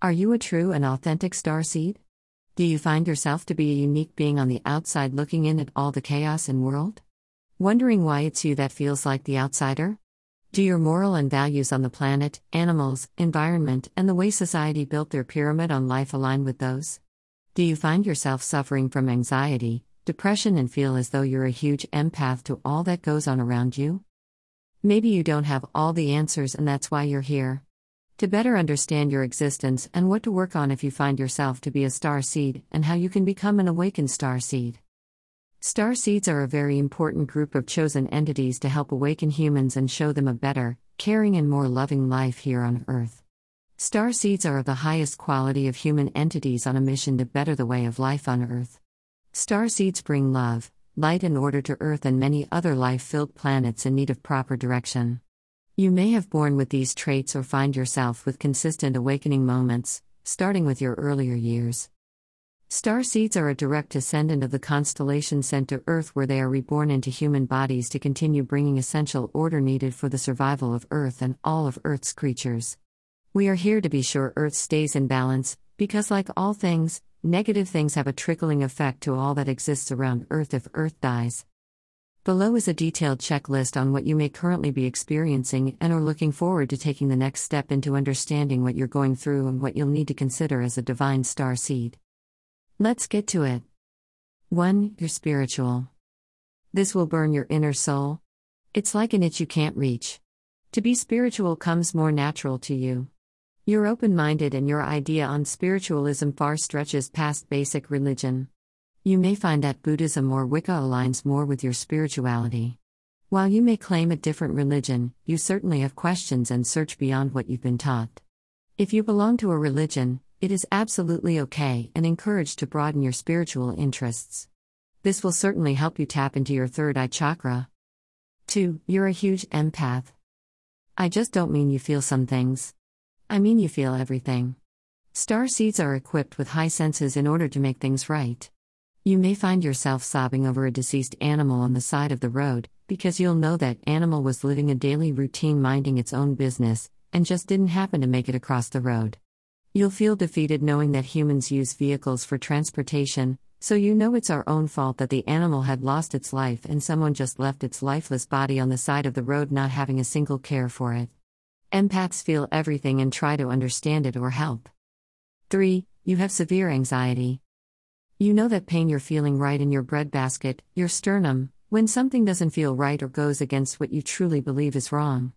Are you a true and authentic star seed? Do you find yourself to be a unique being on the outside looking in at all the chaos and world? Wondering why it's you that feels like the outsider? Do your moral and values on the planet, animals, environment, and the way society built their pyramid on life align with those? Do you find yourself suffering from anxiety, depression, and feel as though you're a huge empath to all that goes on around you? Maybe you don't have all the answers, and that's why you're here. To better understand your existence and what to work on if you find yourself to be a star seed, and how you can become an awakened star seed. Star seeds are a very important group of chosen entities to help awaken humans and show them a better, caring, and more loving life here on Earth. Star seeds are of the highest quality of human entities on a mission to better the way of life on Earth. Star seeds bring love, light, and order to Earth and many other life filled planets in need of proper direction. You may have born with these traits or find yourself with consistent awakening moments, starting with your earlier years. Star seeds are a direct descendant of the constellation sent to Earth, where they are reborn into human bodies to continue bringing essential order needed for the survival of Earth and all of Earth's creatures. We are here to be sure Earth stays in balance, because, like all things, negative things have a trickling effect to all that exists around Earth if Earth dies. Below is a detailed checklist on what you may currently be experiencing and are looking forward to taking the next step into understanding what you're going through and what you'll need to consider as a divine star seed. Let's get to it. 1. You're spiritual. This will burn your inner soul. It's like an itch you can't reach. To be spiritual comes more natural to you. You're open minded, and your idea on spiritualism far stretches past basic religion. You may find that Buddhism or Wicca aligns more with your spirituality. While you may claim a different religion, you certainly have questions and search beyond what you've been taught. If you belong to a religion, it is absolutely okay and encouraged to broaden your spiritual interests. This will certainly help you tap into your third eye chakra. 2. You're a huge empath. I just don't mean you feel some things. I mean you feel everything. Star seeds are equipped with high senses in order to make things right. You may find yourself sobbing over a deceased animal on the side of the road, because you'll know that animal was living a daily routine minding its own business, and just didn't happen to make it across the road. You'll feel defeated knowing that humans use vehicles for transportation, so you know it's our own fault that the animal had lost its life and someone just left its lifeless body on the side of the road not having a single care for it. Empaths feel everything and try to understand it or help. 3. You have severe anxiety. You know that pain you're feeling right in your breadbasket, your sternum, when something doesn't feel right or goes against what you truly believe is wrong.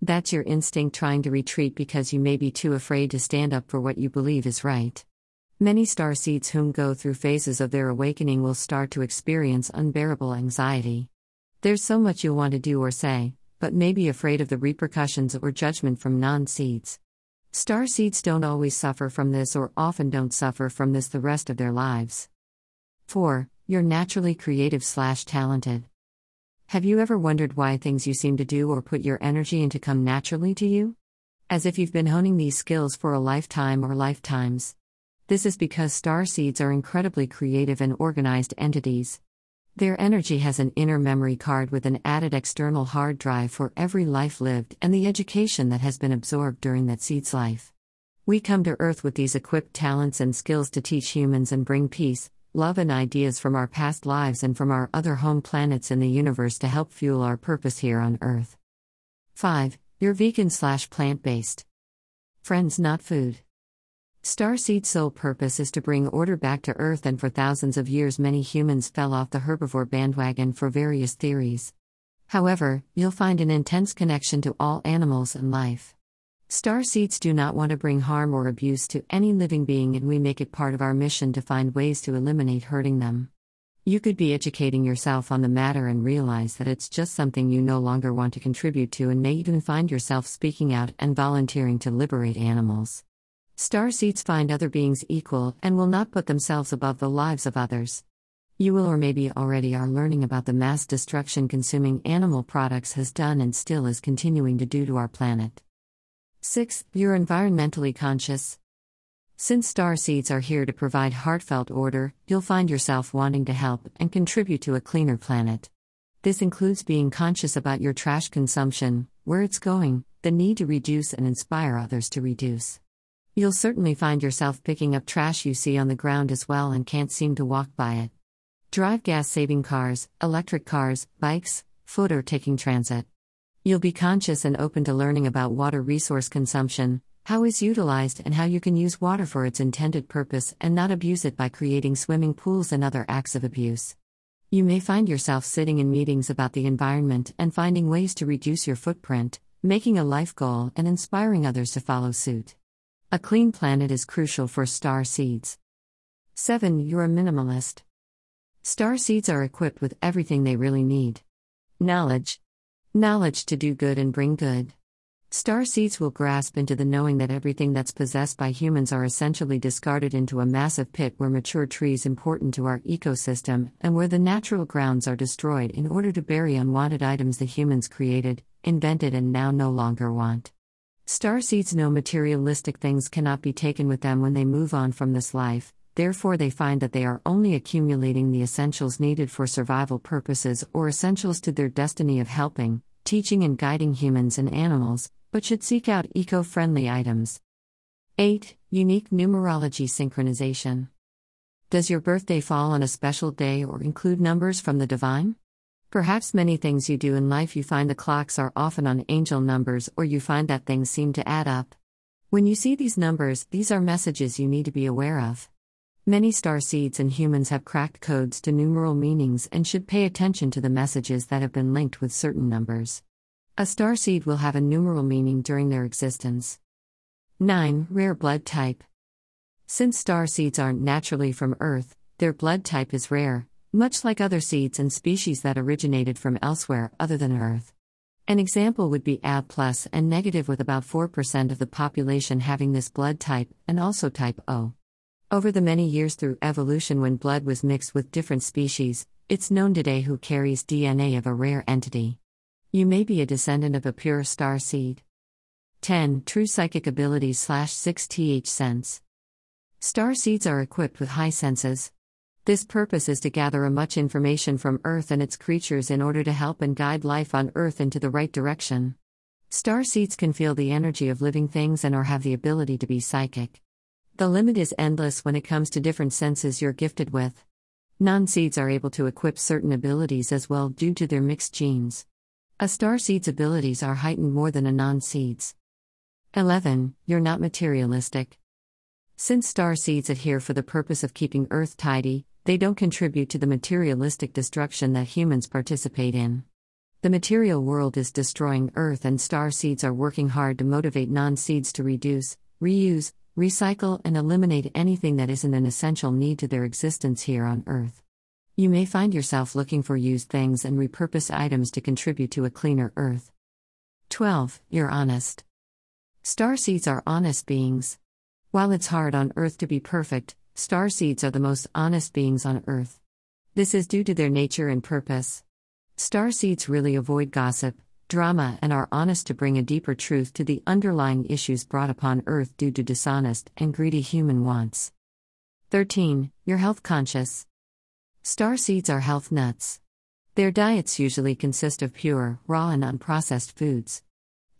That's your instinct trying to retreat because you may be too afraid to stand up for what you believe is right. Many star seeds whom go through phases of their awakening will start to experience unbearable anxiety. There's so much you'll want to do or say, but may be afraid of the repercussions or judgment from non seeds. Star seeds don't always suffer from this or often don't suffer from this the rest of their lives. 4. You're naturally creative slash talented. Have you ever wondered why things you seem to do or put your energy into come naturally to you? As if you've been honing these skills for a lifetime or lifetimes. This is because star seeds are incredibly creative and organized entities. Their energy has an inner memory card with an added external hard drive for every life lived and the education that has been absorbed during that seed's life. We come to Earth with these equipped talents and skills to teach humans and bring peace, love, and ideas from our past lives and from our other home planets in the universe to help fuel our purpose here on Earth. 5. You're vegan slash plant based. Friends, not food. Starseed's sole purpose is to bring order back to Earth, and for thousands of years, many humans fell off the herbivore bandwagon for various theories. However, you'll find an intense connection to all animals and life. Star seeds do not want to bring harm or abuse to any living being, and we make it part of our mission to find ways to eliminate hurting them. You could be educating yourself on the matter and realize that it's just something you no longer want to contribute to, and may even find yourself speaking out and volunteering to liberate animals. Star seeds find other beings equal and will not put themselves above the lives of others. You will or maybe already are learning about the mass destruction consuming animal products has done and still is continuing to do to our planet. 6. You're environmentally conscious. Since star seeds are here to provide heartfelt order, you'll find yourself wanting to help and contribute to a cleaner planet. This includes being conscious about your trash consumption, where it's going, the need to reduce and inspire others to reduce. You'll certainly find yourself picking up trash you see on the ground as well and can't seem to walk by it. Drive gas saving cars, electric cars, bikes, foot, or taking transit. You'll be conscious and open to learning about water resource consumption, how it's utilized, and how you can use water for its intended purpose and not abuse it by creating swimming pools and other acts of abuse. You may find yourself sitting in meetings about the environment and finding ways to reduce your footprint, making a life goal, and inspiring others to follow suit. A clean planet is crucial for star seeds. 7. You're a minimalist. Star seeds are equipped with everything they really need knowledge. Knowledge to do good and bring good. Star seeds will grasp into the knowing that everything that's possessed by humans are essentially discarded into a massive pit where mature trees important to our ecosystem and where the natural grounds are destroyed in order to bury unwanted items the humans created, invented, and now no longer want. Star seeds know materialistic things cannot be taken with them when they move on from this life, therefore, they find that they are only accumulating the essentials needed for survival purposes or essentials to their destiny of helping, teaching, and guiding humans and animals, but should seek out eco friendly items. 8. Unique numerology synchronization. Does your birthday fall on a special day or include numbers from the divine? Perhaps many things you do in life you find the clocks are often on angel numbers or you find that things seem to add up. When you see these numbers, these are messages you need to be aware of. Many star seeds and humans have cracked codes to numeral meanings and should pay attention to the messages that have been linked with certain numbers. A star seed will have a numeral meaning during their existence. 9. Rare blood type. Since star seeds aren't naturally from Earth, their blood type is rare, much like other seeds and species that originated from elsewhere other than Earth. An example would be AB plus and negative, with about 4% of the population having this blood type, and also type O. Over the many years through evolution, when blood was mixed with different species, it's known today who carries DNA of a rare entity. You may be a descendant of a pure star seed. 10. True psychic abilities slash 6 th sense. Star seeds are equipped with high senses. This purpose is to gather a much information from Earth and its creatures in order to help and guide life on Earth into the right direction. Star seeds can feel the energy of living things and or have the ability to be psychic. The limit is endless when it comes to different senses you're gifted with. Non seeds are able to equip certain abilities as well due to their mixed genes. A star seed's abilities are heightened more than a non seed's. 11. You're not materialistic. Since star seeds adhere for the purpose of keeping Earth tidy, they don't contribute to the materialistic destruction that humans participate in. The material world is destroying Earth, and star seeds are working hard to motivate non seeds to reduce, reuse, recycle, and eliminate anything that isn't an essential need to their existence here on Earth. You may find yourself looking for used things and repurposed items to contribute to a cleaner earth. 12. You're honest. Star seeds are honest beings. While it's hard on earth to be perfect, star seeds are the most honest beings on earth. This is due to their nature and purpose. Star seeds really avoid gossip, drama, and are honest to bring a deeper truth to the underlying issues brought upon earth due to dishonest and greedy human wants. 13. You're health conscious. Star seeds are health nuts. Their diets usually consist of pure, raw, and unprocessed foods.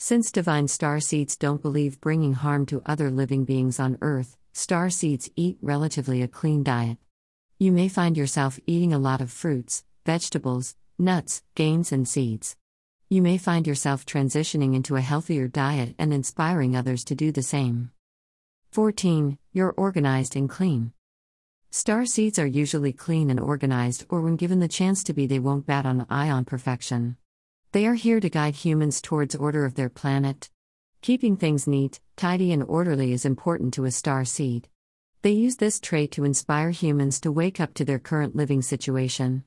Since divine star seeds don't believe bringing harm to other living beings on earth, star seeds eat relatively a clean diet. You may find yourself eating a lot of fruits, vegetables, nuts, grains, and seeds. You may find yourself transitioning into a healthier diet and inspiring others to do the same. 14. You're organized and clean. Star seeds are usually clean and organized, or when given the chance to be, they won't bat an eye on perfection. They are here to guide humans towards order of their planet. Keeping things neat, tidy, and orderly is important to a star seed. They use this trait to inspire humans to wake up to their current living situation.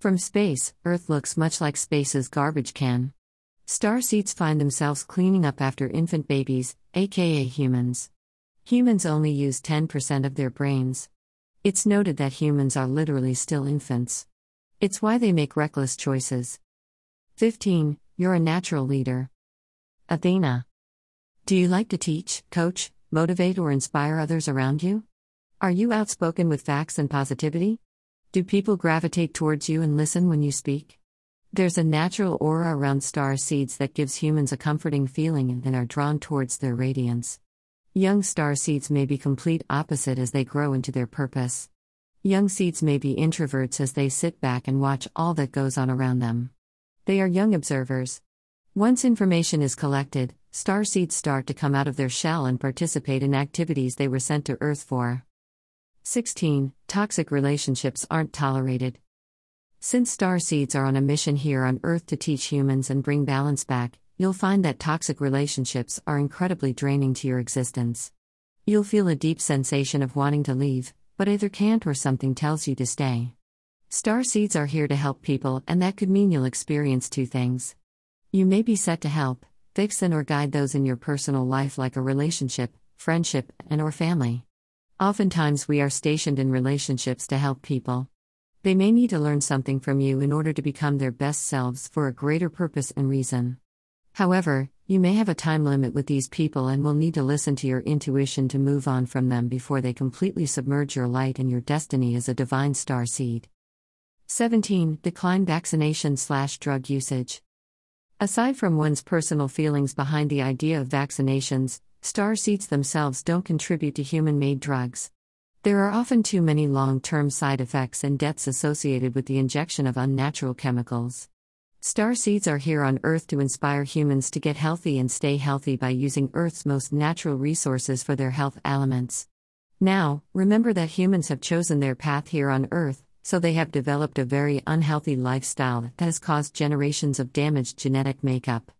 From space, Earth looks much like space's garbage can. Star seeds find themselves cleaning up after infant babies, aka humans. Humans only use 10% of their brains. It's noted that humans are literally still infants. It's why they make reckless choices. 15. You're a natural leader. Athena. Do you like to teach, coach, motivate, or inspire others around you? Are you outspoken with facts and positivity? Do people gravitate towards you and listen when you speak? There's a natural aura around star seeds that gives humans a comforting feeling and are drawn towards their radiance. Young star seeds may be complete opposite as they grow into their purpose. Young seeds may be introverts as they sit back and watch all that goes on around them. They are young observers. Once information is collected, star seeds start to come out of their shell and participate in activities they were sent to Earth for. 16. Toxic relationships aren't tolerated. Since star seeds are on a mission here on Earth to teach humans and bring balance back, you'll find that toxic relationships are incredibly draining to your existence. You'll feel a deep sensation of wanting to leave, but either can't or something tells you to stay. Star seeds are here to help people, and that could mean you'll experience two things. You may be set to help, fix and or guide those in your personal life like a relationship, friendship, and or family. Oftentimes we are stationed in relationships to help people. They may need to learn something from you in order to become their best selves for a greater purpose and reason. However, you may have a time limit with these people and will need to listen to your intuition to move on from them before they completely submerge your light and your destiny as a divine star seed. 17. Decline vaccination slash drug usage. Aside from one's personal feelings behind the idea of vaccinations, star seeds themselves don't contribute to human made drugs. There are often too many long term side effects and deaths associated with the injection of unnatural chemicals. Star seeds are here on Earth to inspire humans to get healthy and stay healthy by using Earth's most natural resources for their health elements. Now, remember that humans have chosen their path here on Earth, so they have developed a very unhealthy lifestyle that has caused generations of damaged genetic makeup.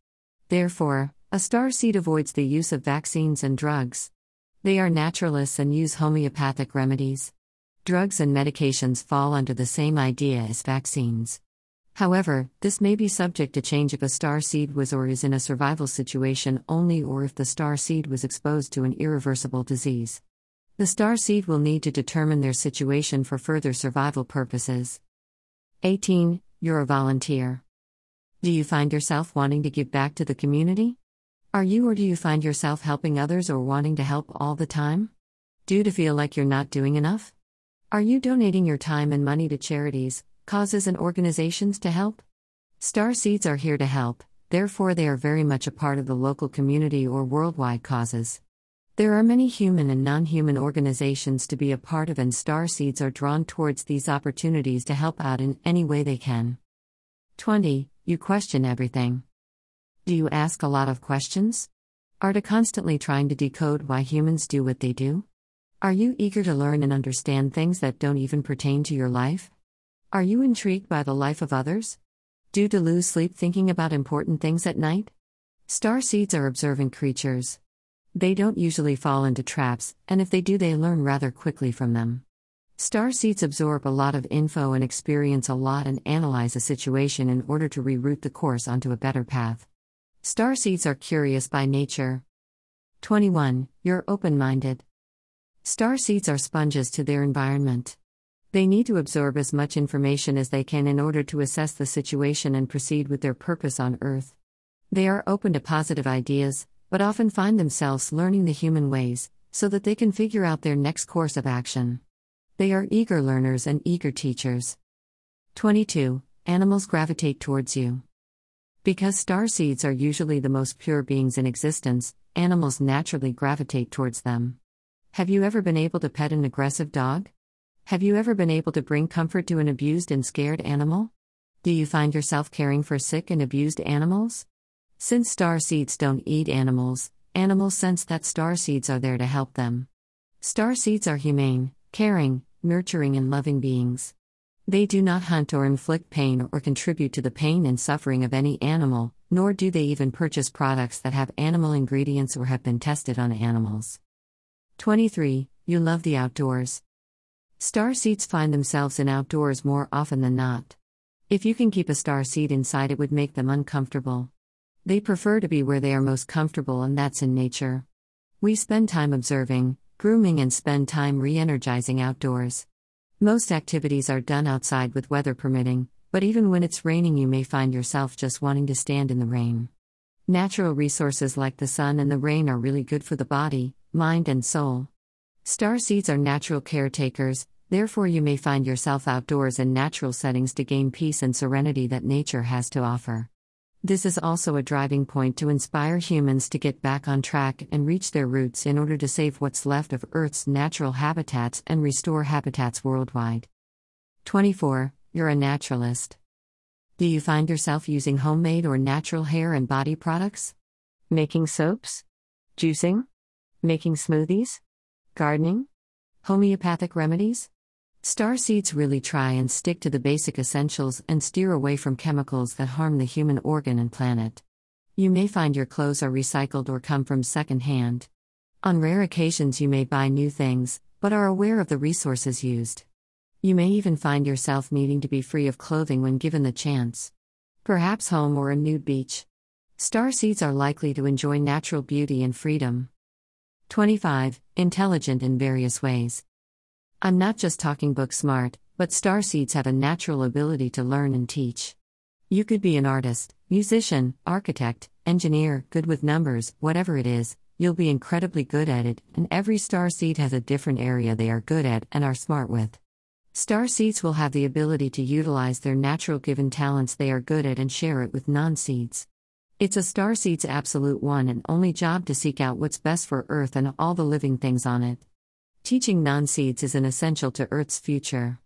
Therefore, a star seed avoids the use of vaccines and drugs. They are naturalists and use homeopathic remedies. Drugs and medications fall under the same idea as vaccines. However, this may be subject to change if a star seed was or is in a survival situation only or if the star seed was exposed to an irreversible disease. The star seed will need to determine their situation for further survival purposes. 18. You're a volunteer. Do you find yourself wanting to give back to the community? Are you or do you find yourself helping others or wanting to help all the time? Do you feel like you're not doing enough? Are you donating your time and money to charities, causes, and organizations to help? Star Seeds are here to help, therefore, they are very much a part of the local community or worldwide causes. There are many human and non human organizations to be a part of, and Star Seeds are drawn towards these opportunities to help out in any way they can. 20. You question everything. Do you ask a lot of questions? Are you constantly trying to decode why humans do what they do? Are you eager to learn and understand things that don't even pertain to your life? Are you intrigued by the life of others? Do you lose sleep thinking about important things at night? Star seeds are observant creatures. They don't usually fall into traps, and if they do, they learn rather quickly from them. Star seeds absorb a lot of info and experience a lot and analyze a situation in order to reroute the course onto a better path. Starseeds are curious by nature. 21. You're open minded. Starseeds are sponges to their environment. They need to absorb as much information as they can in order to assess the situation and proceed with their purpose on Earth. They are open to positive ideas, but often find themselves learning the human ways, so that they can figure out their next course of action. They are eager learners and eager teachers. 22. Animals gravitate towards you. Because star seeds are usually the most pure beings in existence, animals naturally gravitate towards them. Have you ever been able to pet an aggressive dog? Have you ever been able to bring comfort to an abused and scared animal? Do you find yourself caring for sick and abused animals? Since star seeds don't eat animals, animals sense that star seeds are there to help them. Star seeds are humane, caring, nurturing, and loving beings. They do not hunt or inflict pain or contribute to the pain and suffering of any animal, nor do they even purchase products that have animal ingredients or have been tested on animals. 23. You love the outdoors. Star seeds find themselves in outdoors more often than not. If you can keep a star seed inside, it would make them uncomfortable. They prefer to be where they are most comfortable, and that's in nature. We spend time observing, grooming, and spend time re energizing outdoors. Most activities are done outside with weather permitting, but even when it's raining, you may find yourself just wanting to stand in the rain. Natural resources like the sun and the rain are really good for the body, mind, and soul. Star seeds are natural caretakers, therefore, you may find yourself outdoors in natural settings to gain peace and serenity that nature has to offer. This is also a driving point to inspire humans to get back on track and reach their roots in order to save what's left of Earth's natural habitats and restore habitats worldwide. 24. You're a naturalist. Do you find yourself using homemade or natural hair and body products? Making soaps? Juicing? Making smoothies? Gardening? Homeopathic remedies? Star seeds really try and stick to the basic essentials and steer away from chemicals that harm the human organ and planet. You may find your clothes are recycled or come from second hand. On rare occasions, you may buy new things, but are aware of the resources used. You may even find yourself needing to be free of clothing when given the chance. Perhaps home or a nude beach. Star seeds are likely to enjoy natural beauty and freedom. 25. Intelligent in various ways. I'm not just talking book smart, but star seeds have a natural ability to learn and teach. You could be an artist, musician, architect, engineer, good with numbers, whatever it is, you'll be incredibly good at it, and every star seed has a different area they are good at and are smart with. Star seeds will have the ability to utilize their natural given talents they are good at and share it with non seeds. It's a star seed's absolute one and only job to seek out what's best for Earth and all the living things on it. Teaching non seeds is an essential to Earth's future.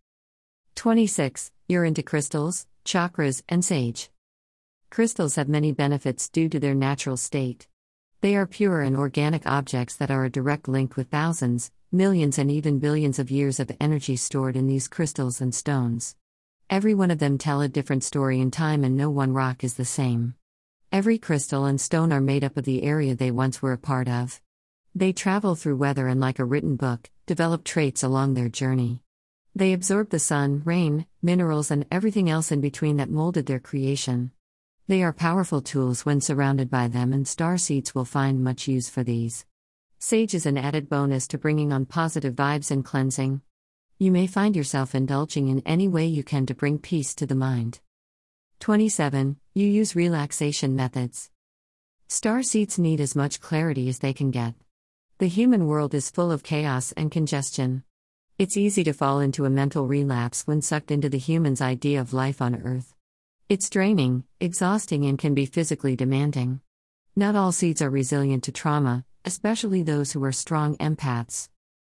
26. You're into crystals, chakras, and sage. Crystals have many benefits due to their natural state. They are pure and organic objects that are a direct link with thousands, millions, and even billions of years of energy stored in these crystals and stones. Every one of them tell a different story in time, and no one rock is the same. Every crystal and stone are made up of the area they once were a part of. They travel through weather and, like a written book, develop traits along their journey. They absorb the sun, rain, minerals, and everything else in between that molded their creation. They are powerful tools when surrounded by them, and star seeds will find much use for these. Sage is an added bonus to bringing on positive vibes and cleansing. You may find yourself indulging in any way you can to bring peace to the mind. 27. You use relaxation methods. Star seeds need as much clarity as they can get. The human world is full of chaos and congestion. It's easy to fall into a mental relapse when sucked into the human's idea of life on Earth. It's draining, exhausting, and can be physically demanding. Not all seeds are resilient to trauma, especially those who are strong empaths.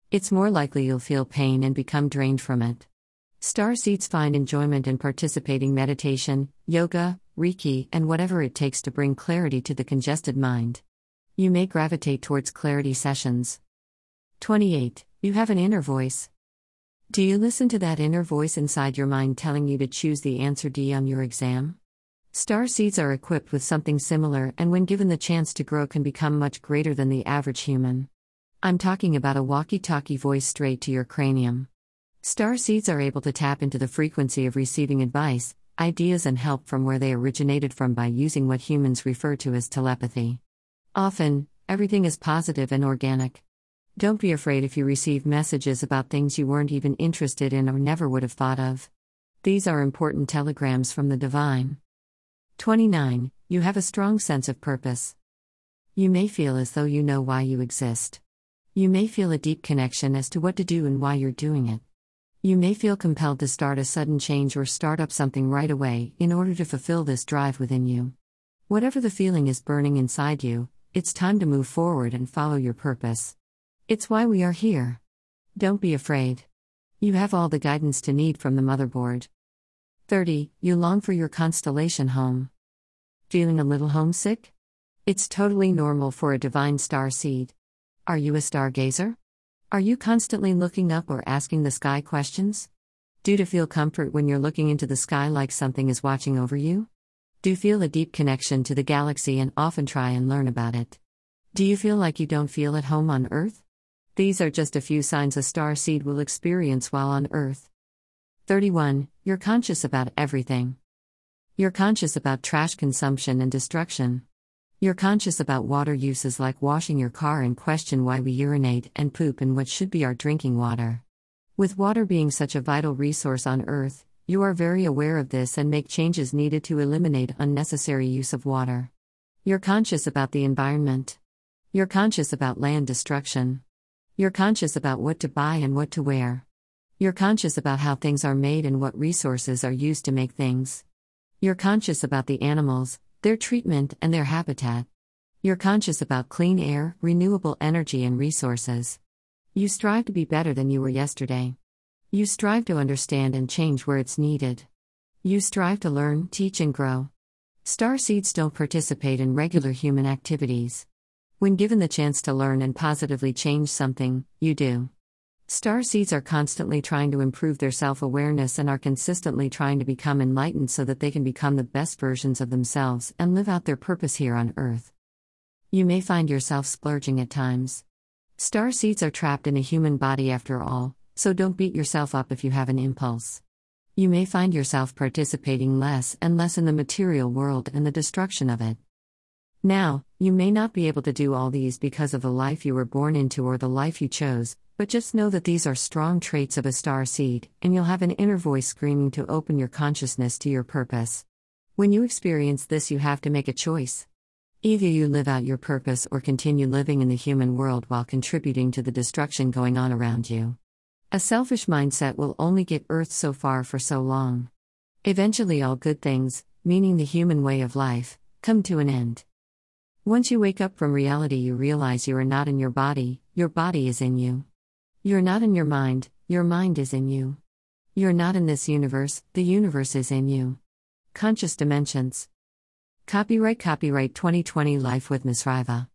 It's more likely you'll feel pain and become drained from it. Star seeds find enjoyment in participating meditation, yoga, reiki, and whatever it takes to bring clarity to the congested mind. You may gravitate towards clarity sessions. 28. You have an inner voice. Do you listen to that inner voice inside your mind telling you to choose the answer D on your exam? Star seeds are equipped with something similar and, when given the chance to grow, can become much greater than the average human. I'm talking about a walkie talkie voice straight to your cranium. Star seeds are able to tap into the frequency of receiving advice, ideas, and help from where they originated from by using what humans refer to as telepathy. Often, everything is positive and organic. Don't be afraid if you receive messages about things you weren't even interested in or never would have thought of. These are important telegrams from the divine. 29. You have a strong sense of purpose. You may feel as though you know why you exist. You may feel a deep connection as to what to do and why you're doing it. You may feel compelled to start a sudden change or start up something right away in order to fulfill this drive within you. Whatever the feeling is burning inside you, it's time to move forward and follow your purpose. It's why we are here. Don't be afraid. You have all the guidance to need from the motherboard. 30. You long for your constellation home. Feeling a little homesick? It's totally normal for a divine star seed. Are you a stargazer? Are you constantly looking up or asking the sky questions? Do you feel comfort when you're looking into the sky like something is watching over you? Do feel a deep connection to the galaxy and often try and learn about it? Do you feel like you don't feel at home on Earth? These are just a few signs a star seed will experience while on Earth. 31. You're conscious about everything. You're conscious about trash consumption and destruction. You're conscious about water uses like washing your car and question why we urinate and poop in what should be our drinking water. With water being such a vital resource on Earth, you are very aware of this and make changes needed to eliminate unnecessary use of water. You're conscious about the environment. You're conscious about land destruction. You're conscious about what to buy and what to wear. You're conscious about how things are made and what resources are used to make things. You're conscious about the animals, their treatment, and their habitat. You're conscious about clean air, renewable energy, and resources. You strive to be better than you were yesterday. You strive to understand and change where it's needed. You strive to learn, teach, and grow. Star seeds don't participate in regular human activities. When given the chance to learn and positively change something, you do. Star seeds are constantly trying to improve their self awareness and are consistently trying to become enlightened so that they can become the best versions of themselves and live out their purpose here on Earth. You may find yourself splurging at times. Star seeds are trapped in a human body after all, so don't beat yourself up if you have an impulse. You may find yourself participating less and less in the material world and the destruction of it. Now, you may not be able to do all these because of the life you were born into or the life you chose, but just know that these are strong traits of a star seed, and you'll have an inner voice screaming to open your consciousness to your purpose. When you experience this, you have to make a choice. Either you live out your purpose or continue living in the human world while contributing to the destruction going on around you. A selfish mindset will only get Earth so far for so long. Eventually, all good things, meaning the human way of life, come to an end. Once you wake up from reality, you realize you are not in your body, your body is in you. You're not in your mind, your mind is in you. You're not in this universe, the universe is in you. Conscious Dimensions. Copyright Copyright 2020 Life with Ms. Riva.